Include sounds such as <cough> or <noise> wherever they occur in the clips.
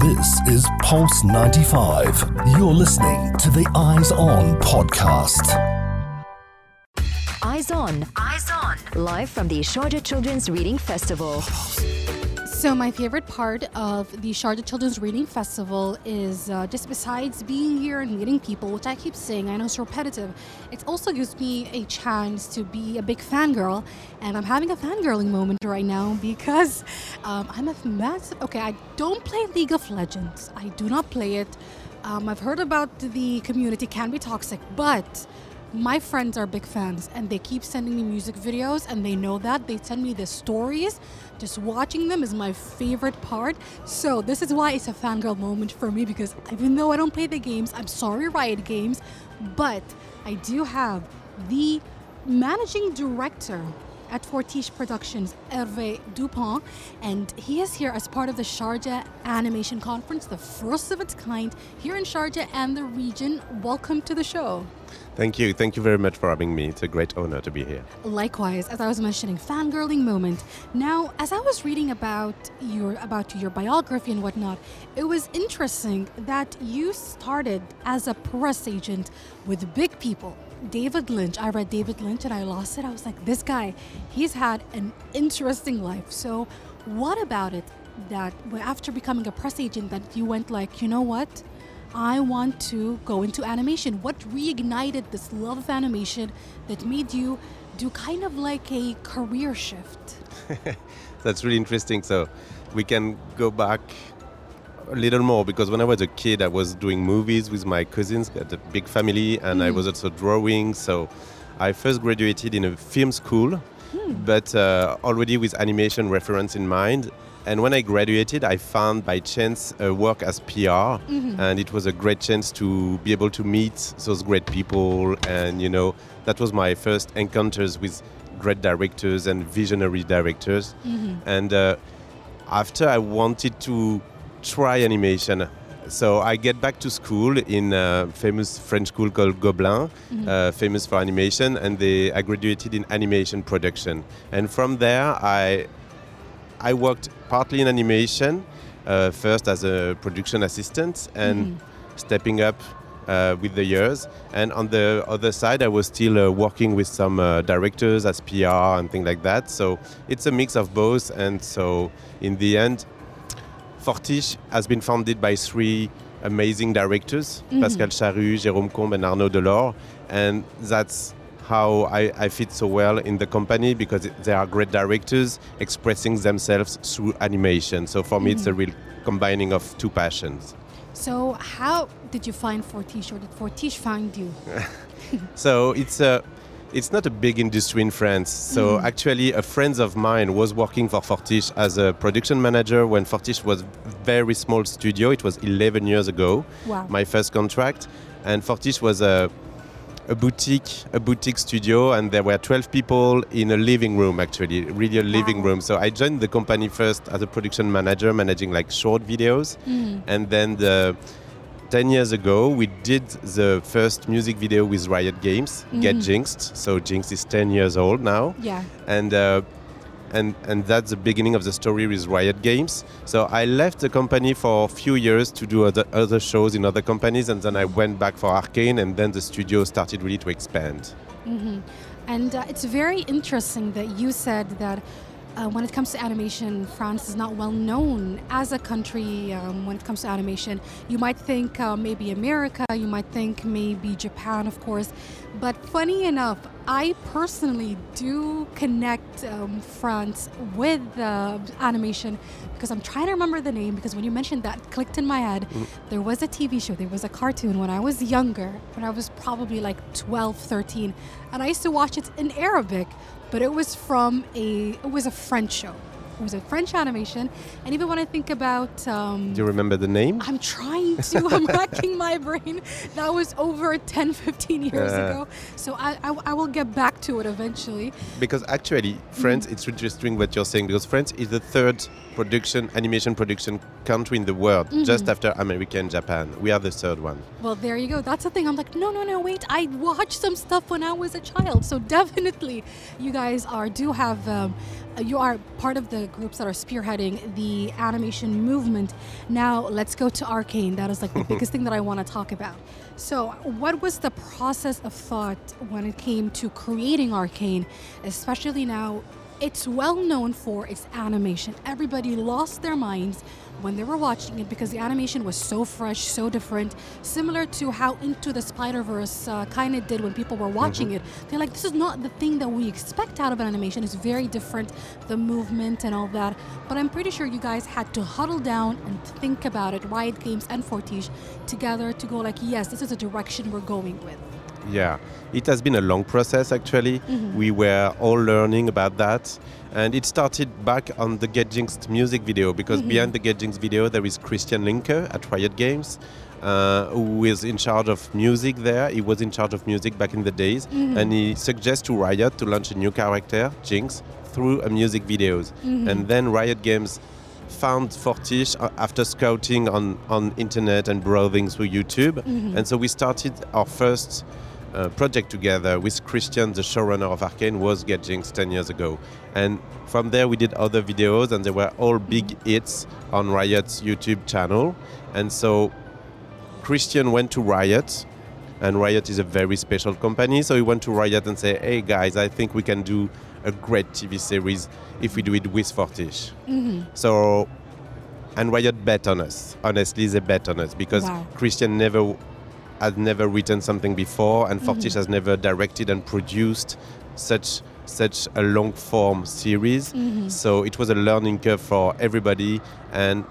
This is Pulse 95. You're listening to the Eyes On podcast. Eyes On. Eyes On. Live from the Sharjah Children's Reading Festival. So, my favorite part of the Sharjah Children's Reading Festival is uh, just besides being here and meeting people, which I keep saying, I know it's repetitive, it also gives me a chance to be a big fangirl. And I'm having a fangirling moment right now because um, I'm a massive. Okay, I don't play League of Legends, I do not play it. Um, I've heard about the community can be toxic, but my friends are big fans and they keep sending me music videos and they know that. They send me the stories. Just watching them is my favorite part. So this is why it's a fangirl moment for me because even though i don't play the games i'm sorry riot games but i do have the managing director at Fortiche Productions, Hervé Dupont, and he is here as part of the Sharjah Animation Conference, the first of its kind here in Sharjah and the region. Welcome to the show. Thank you. Thank you very much for having me. It's a great honor to be here. Likewise, as I was mentioning, fangirling moment. Now, as I was reading about your about your biography and whatnot, it was interesting that you started as a press agent with big people. David Lynch. I read David Lynch and I lost it. I was like, this guy, he's had an interesting life. So, what about it that after becoming a press agent that you went like, you know what? I want to go into animation. What reignited this love of animation that made you do kind of like a career shift? <laughs> That's really interesting. So we can go back a little more because when I was a kid, I was doing movies with my cousins, got a big family, and mm. I was also drawing. So I first graduated in a film school, mm. but uh, already with animation reference in mind. And when I graduated, I found by chance a work as PR, mm-hmm. and it was a great chance to be able to meet those great people. And you know, that was my first encounters with great directors and visionary directors. Mm-hmm. And uh, after, I wanted to try animation. So I get back to school in a famous French school called Gobelins, mm-hmm. uh, famous for animation, and they I graduated in animation production. And from there, I I worked partly in animation, uh, first as a production assistant, and mm-hmm. stepping up uh, with the years. And on the other side, I was still uh, working with some uh, directors as PR and things like that. So it's a mix of both. And so in the end, Fortiche has been founded by three amazing directors mm-hmm. Pascal Charrue, Jérôme Combe, and Arnaud Delord. And that's how I, I, fit so well in the company because they are great directors expressing themselves through animation. So for mm. me, it's a mm. real combining of two passions. So how did you find Fortiche, or did Fortiche find you? <laughs> so it's a it's not a big industry in France. So mm. actually, a friend of mine was working for Fortiche as a production manager when Fortiche was very small studio. It was 11 years ago. Wow. My first contract, and Fortiche was a a boutique, a boutique studio, and there were 12 people in a living room, actually, really a living wow. room. So I joined the company first as a production manager, managing like short videos, mm. and then the 10 years ago, we did the first music video with Riot Games, mm. Get Jinxed. So Jinx is 10 years old now. Yeah. And uh, and and that's the beginning of the story with Riot Games. So I left the company for a few years to do other, other shows in other companies, and then I went back for Arcane, and then the studio started really to expand. Mm-hmm. And uh, it's very interesting that you said that uh, when it comes to animation, France is not well known as a country um, when it comes to animation. You might think uh, maybe America, you might think maybe Japan, of course. But funny enough, I personally do connect um, France with uh, animation because I'm trying to remember the name because when you mentioned that, clicked in my head. Mm. There was a TV show, there was a cartoon when I was younger, when I was probably like 12, 13, and I used to watch it in Arabic but it was from a it was a French show. It was a French animation, and even when I think about, um, do you remember the name? I'm trying to. I'm <laughs> racking my brain. That was over 10, 15 years uh, ago. So I, I, I, will get back to it eventually. Because actually, France, mm. it's interesting what you're saying because France is the third production animation production country in the world, mm-hmm. just after America and Japan. We are the third one. Well, there you go. That's the thing. I'm like, no, no, no, wait. I watched some stuff when I was a child, so definitely, you guys are do have um, you are part of the groups that are spearheading the animation movement. Now, let's go to Arcane. That is like the <laughs> biggest thing that I want to talk about. So, what was the process of thought when it came to creating Arcane, especially now? It's well known for its animation. Everybody lost their minds when they were watching it because the animation was so fresh, so different, similar to how Into the Spider Verse uh, kind of did when people were watching it. They're like, this is not the thing that we expect out of an animation. It's very different, the movement and all that. But I'm pretty sure you guys had to huddle down and think about it, Riot Games and Fortiche, together to go like, yes, this is the direction we're going with. Yeah, it has been a long process actually. Mm-hmm. We were all learning about that. And it started back on the Get Jinxed music video because mm-hmm. behind the Get Jinxed video there is Christian Linke at Riot Games. Uh, who is in charge of music there? He was in charge of music back in the days, mm-hmm. and he suggests to Riot to launch a new character, Jinx, through a music videos. And then Riot Games found Fortiche uh, after scouting on, on internet and browsing through YouTube. And so we started our first uh, project together with Christian, the showrunner of Arcane, was Get Jinx 10 years ago. And from there, we did other videos, and they were all big hits on Riot's YouTube channel. And so Christian went to Riot, and Riot is a very special company. So he went to Riot and said, "Hey guys, I think we can do a great TV series if we do it with Fortiche." So, and Riot bet on us. Honestly, they bet on us because Wow. Christian never had never written something before, and Fortiche mm. has never directed and produced such such a long form series. Mm-hmm. So it was a learning curve for everybody. And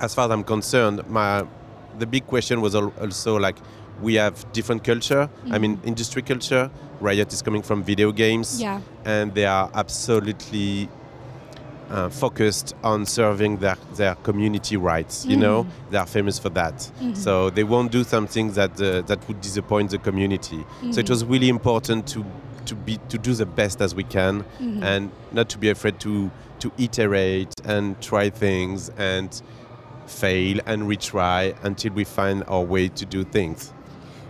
as far as I'm concerned, my the big question was also like we have different culture. I mean, mm-hmm. industry culture. Riot is coming from video games, Yeah. and they are absolutely uh, focused on serving their, their community rights. You know, they are famous for that. So they won't do something that uh, that would disappoint the community. So it was really important to to be to do the best as we can, and not to be afraid to to iterate and try things and fail and retry until we find our way to do things.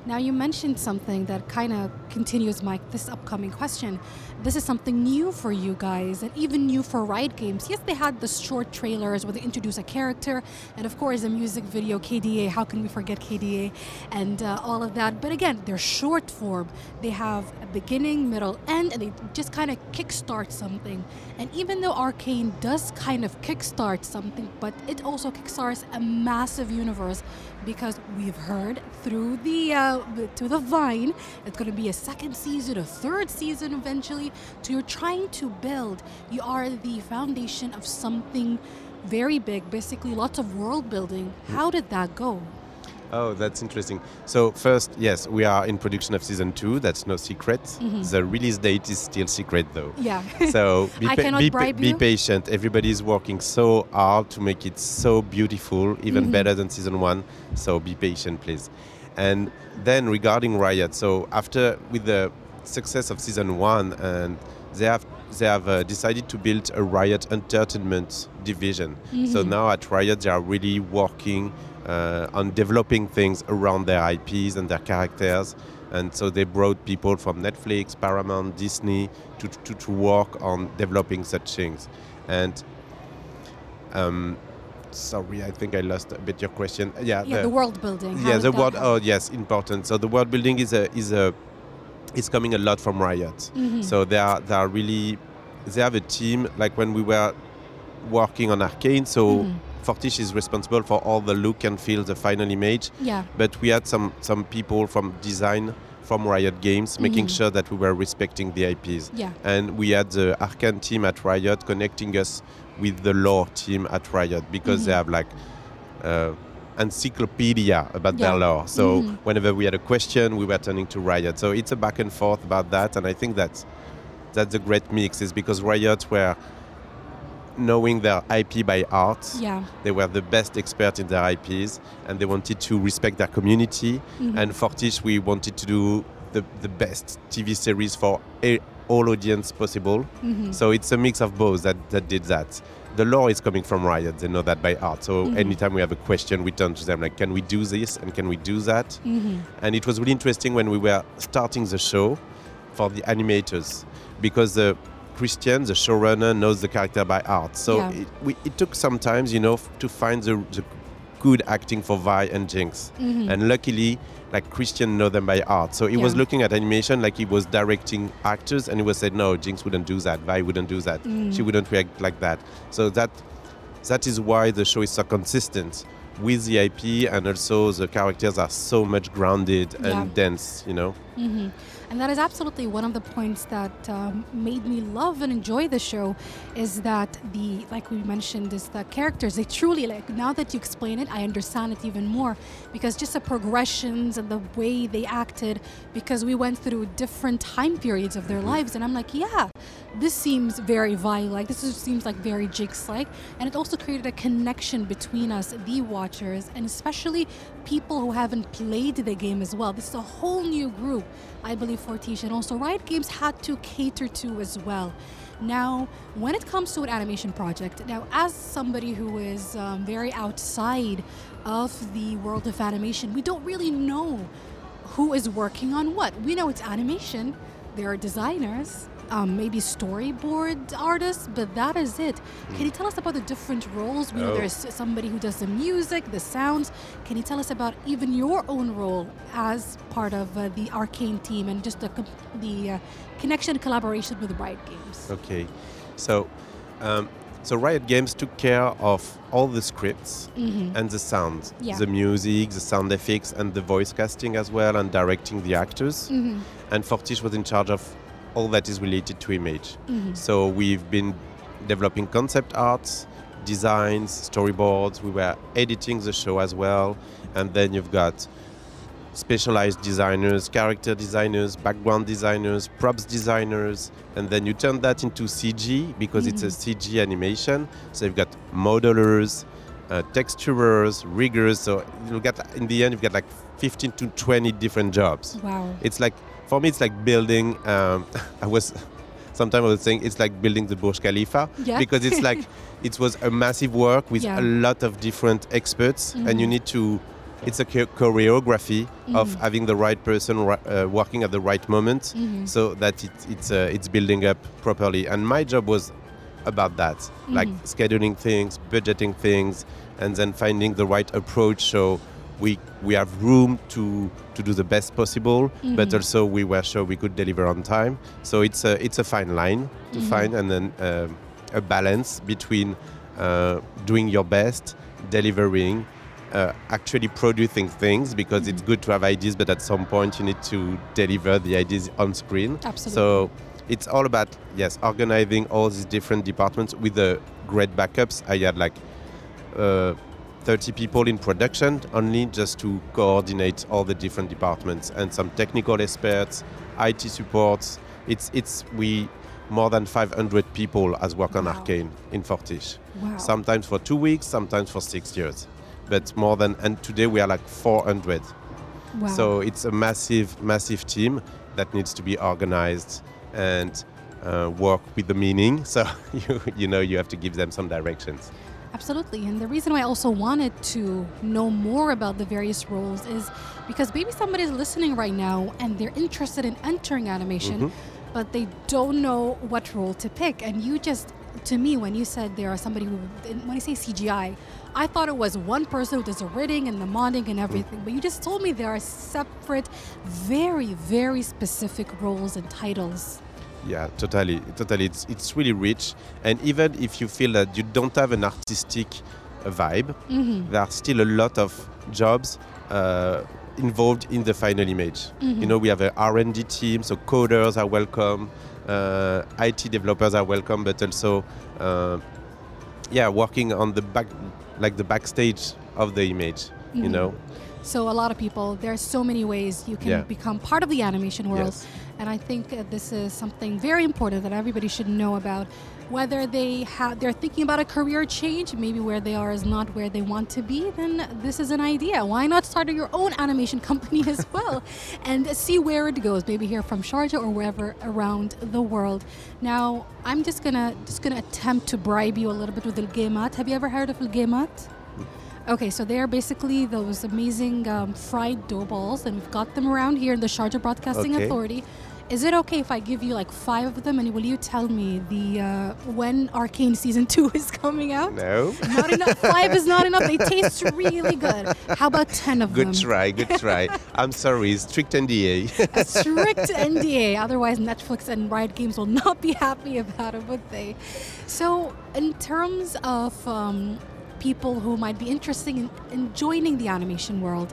Now you mentioned something that kind of continues my this upcoming question. This is something new for you guys, and even new for Riot Games. Yes, they had the short trailers where they introduce a character, and of course the music video KDA. How can we forget KDA, and uh, all of that? But again, they're short form. They have a beginning, middle, end, and they just kind of kickstart something. And even though Arcane does kind of kickstart something, but it also kickstarts a massive universe because we've heard through the uh, to the vine it's going to be a second season a third season eventually so you're trying to build you are the foundation of something very big basically lots of world building how did that go Oh, that's interesting. So first, yes, we are in production of season two. That's no secret. The release date is still secret, though. yeah So <laughs> be, I pa- cannot be, bribe be you. patient. Everybody is working so hard to make it so beautiful, even Mm-hmm. better than season one. So be patient, please. And then regarding Riot, so after with the success of season one, and they have they have uh, decided to build a Riot Entertainment division. So Mm-hmm. now at Riot, they are really working uh, on developing things around their IPs and their characters. And so they brought people from Netflix, Paramount, Disney to, to, to work on developing such things. And um, sorry, I think I lost a bit your question. Yeah, yeah the world building yeah, the world. Oh, yes, important. So the world building is a is a is coming a lot from Riot. Mm-hmm. So they are they are really they have a team like when we were working on Arcane. So Mm-hmm. Fortiche is responsible for all the look and feel, the final image. yeah But we had some some people from design from Riot Games making sure that we were respecting the IPs. Mm-hmm. Yeah. And we had the Arcane team at Riot connecting us with the lore team at Riot because they Mm-hmm. have like uh, encyclopedia about Yeah. their lore. So Mhm. whenever we had a question, we were turning to Riot. So it's a back and forth about that, and I think that's that's a great mix. Is because Riot were knowing their IP by heart. yeah They were the best expert in their IPs, and they wanted to respect their community. Mm-hmm. And Fortiche, we wanted to do the, the best TV series for a, all audience possible. Mm-hmm. So it's a mix of both that, that did that. The lore is coming from Riot; they know that by heart. So Mm-hmm. anytime we have a question, we turn to them like, "Can we do this?" and "Can we do that?" Mm-hmm. And it was really interesting when we were starting the show for the animators because the Christian, the showrunner, knows the character by heart. So Yeah. it, we, it took some time, you know, f- to find the, the good acting for Vi and Jinx. Mm-hmm. And luckily, like Christian know them by heart. So he was looking at animation like he was directing actors, and he was said, no, Jinx wouldn't do that. Vi wouldn't do that. Mm. She wouldn't react like that. So that that is why the show is so consistent with the IP, and also the characters are so much grounded and Yeah. dense. You know. hmm And that is absolutely one of the points that um, made me love and enjoy the show is that the, like we mentioned, is the characters, they truly, like, now that you explain it, I understand it even more because just the progressions and the way they acted, because we went through different time periods of their lives. And I'm like, yeah, this seems very Vi like, this is, seems like very Jinx like. And it also created a connection between us, the watchers, and especially people who haven't played the game as well. This is a whole new group, I believe, Fortiche. And also, Riot Games had to cater to as well. Now, when it comes to an animation project, now as somebody who is um, very outside of the world of animation, we don't really know who is working on what. We know it's animation, there are designers, um, maybe storyboard artist, but that is it. Can you tell us about the different roles? We know Oh. there's somebody who does the music, the sounds. Can you tell us about even your own role as part of uh, the Arcane team and just the, the uh, connection collaboration with Riot Games? Okay, so um, so Riot Games took care of all the scripts and the sound, Mm-hmm. Yeah. the music, the sound effects, and the voice casting as well, and directing the actors. Mm-hmm. And Fortiche was in charge of all that is related to image. Mm-hmm. So we've been developing concept arts, designs, storyboards. We were editing the show as well, and then you've got specialized designers, character designers, background designers, props designers, and then you turn that into CG because it's a CG animation. So you've got modelers, uh, texturers, riggers. So you get in the end you've got like 15 to 20 different jobs. Wow. It's like for me it's like building. Um, <laughs> I was sometimes I was saying it's like building the Burj Khalifa Yeah. because it's like <laughs> it was a massive work with Yeah. a lot of different experts, and you need to. It's a cho- choreography of having the right person uh, working at the right moment, so that it, it's uh, it's building up properly. And my job was about that, like scheduling things, budgeting things, and then finding the right approach. So we we have room to to do the best possible, but also we were sure we could deliver on time. So it's a it's a fine line to find, and then um, a balance between uh, doing your best, delivering. Uh, actually producing things because it's good to have ideas, but at some point you need to deliver the ideas on screen. Absolutely. So it's all about yes organizing all these different departments with the great backups i had like uh, 30 people in production only just to coordinate all the different departments and some technical experts it supports it's it's we more than 500 people as work on Wow. arcane in Fortiche Wow. sometimes for two weeks sometimes for six years but more than and today we are like 400 wow. so it's a massive, massive team that needs to be organized and uh, work with the meaning. <laughs> So you, you know you have to give them some directions. Absolutely. And the reason why I also wanted to know more about the various roles is because maybe somebody is listening right now and they're interested in entering animation, mm-hmm. but they don't know what role to pick. And you just, to me, when you said there are somebody who, when I say CGI, I thought it was one person who does the rigging and the modding and mm. everything. But you just told me there are separate, very, very specific roles and titles. Yeah, totally, totally. It's it's really rich, and even if you feel that you don't have an artistic vibe, there are still a lot of jobs uh, involved in the final image. You know, we have a R&D team, so coders are welcome, uh, IT developers are welcome, but also, uh, yeah, working on the back, like the backstage of the image. You know, So a lot of people, there are so many ways you can Yeah. become part of the animation world, Yes. and I think uh, this is something very important that everybody should know about. Whether they have, they're thinking about a career change, maybe where they are is not where they want to be, then this is an idea. Why not start your own animation <laughs> company as well, <laughs> and see where it goes? Maybe here from Sharjah or wherever around the world. Now, I'm just gonna just gonna attempt to bribe you a little bit with El Gemat. Have you ever heard of El Gemat? Okay, so they are basically those amazing um, fried dough balls, and we've got them around here in the Sharjah Broadcasting Okay. Authority. Is it okay if I give you like five of them, and will you tell me the uh, when Arcane season <laughs> two is coming out? No. Not enough. Five is not enough. They taste really good. How about ten of Good them? Good try, good <laughs> try. I'm sorry, strict NDA. A strict <laughs> NDA. Otherwise, Netflix and Riot Games will not be happy about it, would they? So, in terms of um, people who might be interested in, in joining the animation world,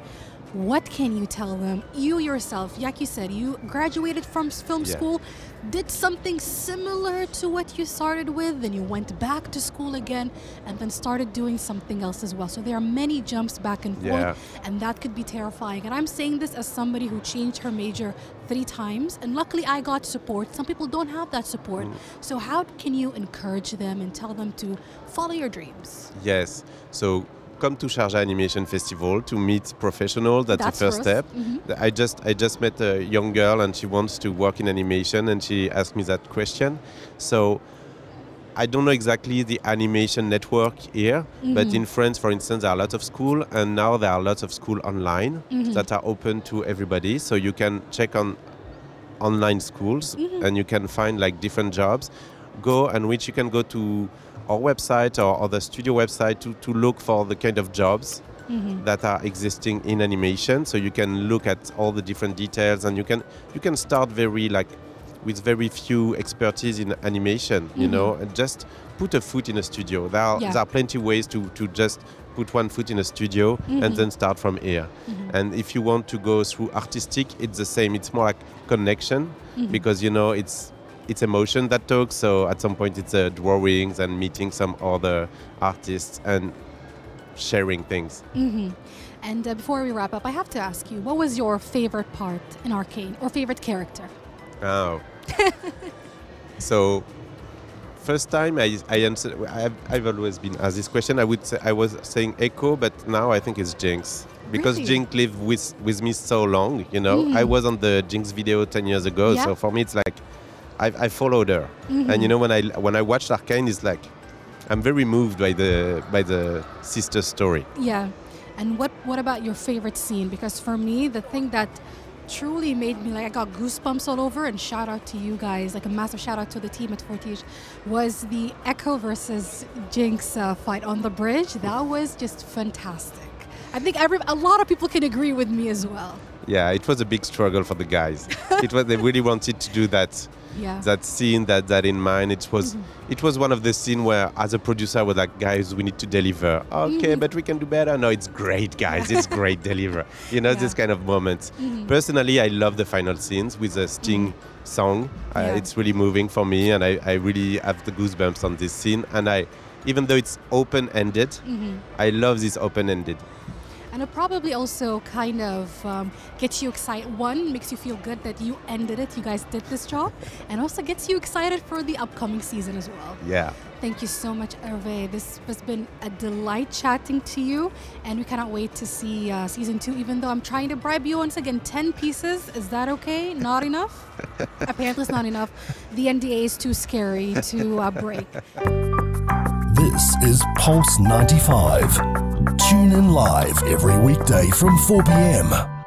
what can you tell them? You yourself, like you said, you graduated from film Yeah. school, did something similar to what you started with, then you went back to school again, and then started doing something else as well. So there are many jumps back and forth, Yeah. and that could be terrifying. And I'm saying this as somebody who changed her major three times, and luckily I got support. Some people don't have that support. Mm. So how can you encourage them and tell them to follow your dreams? Yes. So come to Sharjah Animation Festival to meet professionals. That's, That's the first first. Mm-hmm. step. I just I just met a young girl and she wants to work in animation and she asked me that question. So I don't know exactly the animation network here, but Mm-hmm. in France, for instance, there are lots of school, and now there are lots of school online Mm-hmm. that are open to everybody. So you can check on online schools, Mm-hmm. and you can find like different jobs. Go and which you can go to our website or, or the studio website to, to look for the kind of jobs Mm-hmm. that are existing in animation. So you can look at all the different details, and you can you can start very like with very few expertise in animation, you mm-hmm. know, and just put a foot in a studio. There are, Yeah. there are plenty ways to, to just put one foot in a studio and mm-hmm. then start from here. Mm-hmm. And if you want to go through artistic, it's the same. It's more like connection because, you know, it's it's emotion that talks. So at some point it's uh, drawings and meeting some other artists and sharing things. And uh, before we wrap up, I have to ask you, what was your favorite part in Arcane or favorite character? Oh. <laughs> so, first time I, I answered, I've, I've always been asked this question. I would say I was saying Ekko, but now I think it's Jinx because Really? Jinx lived with with me so long. You know, I was on the Jinx video ten years ago, Yeah. so for me it's like I, I followed her, and you know when I when I watched Arcane, it's like I'm very moved by the by the sister story. Yeah. And what what about your favorite scene? Because for me, the thing that truly made me like I got goosebumps all over and shout out to you guys, like a massive shout out to the team at Fortiche, was the Ekko versus Jinx uh, fight on the bridge. That was just fantastic. I think every a lot of people can agree with me as well. Yeah, it was a big struggle for the guys. it was they really wanted to do that. <laughs> Yeah. that scene that that in mind. It was mm-hmm. it was one of the scene where as a producer I was like guys we need to deliver. Okay mm-hmm. but we can do better. No it's great guys. It's <laughs> great deliver. You know Yeah. this kind of moments. Mm-hmm. Personally I love the final scenes with the Sting song. Uh, it's really moving for me and I, I really have the goosebumps on this scene. And I even though it's open ended I love this open ended And it probably also kind of um, gets you excited. One, makes you feel good that you ended it, you guys did this job, and also gets you excited for the upcoming season as well. yeah Thank you so much, Hervé. This has been a delight chatting to you, and we cannot wait to see uh, season two. Even though I'm trying to bribe you once again, 10 pieces. Is that okay? Not enough? <laughs> Apparently, it's not enough. The NDA is too scary to uh, break. This is Pulse 95. Tune in live every weekday from 4 p.m.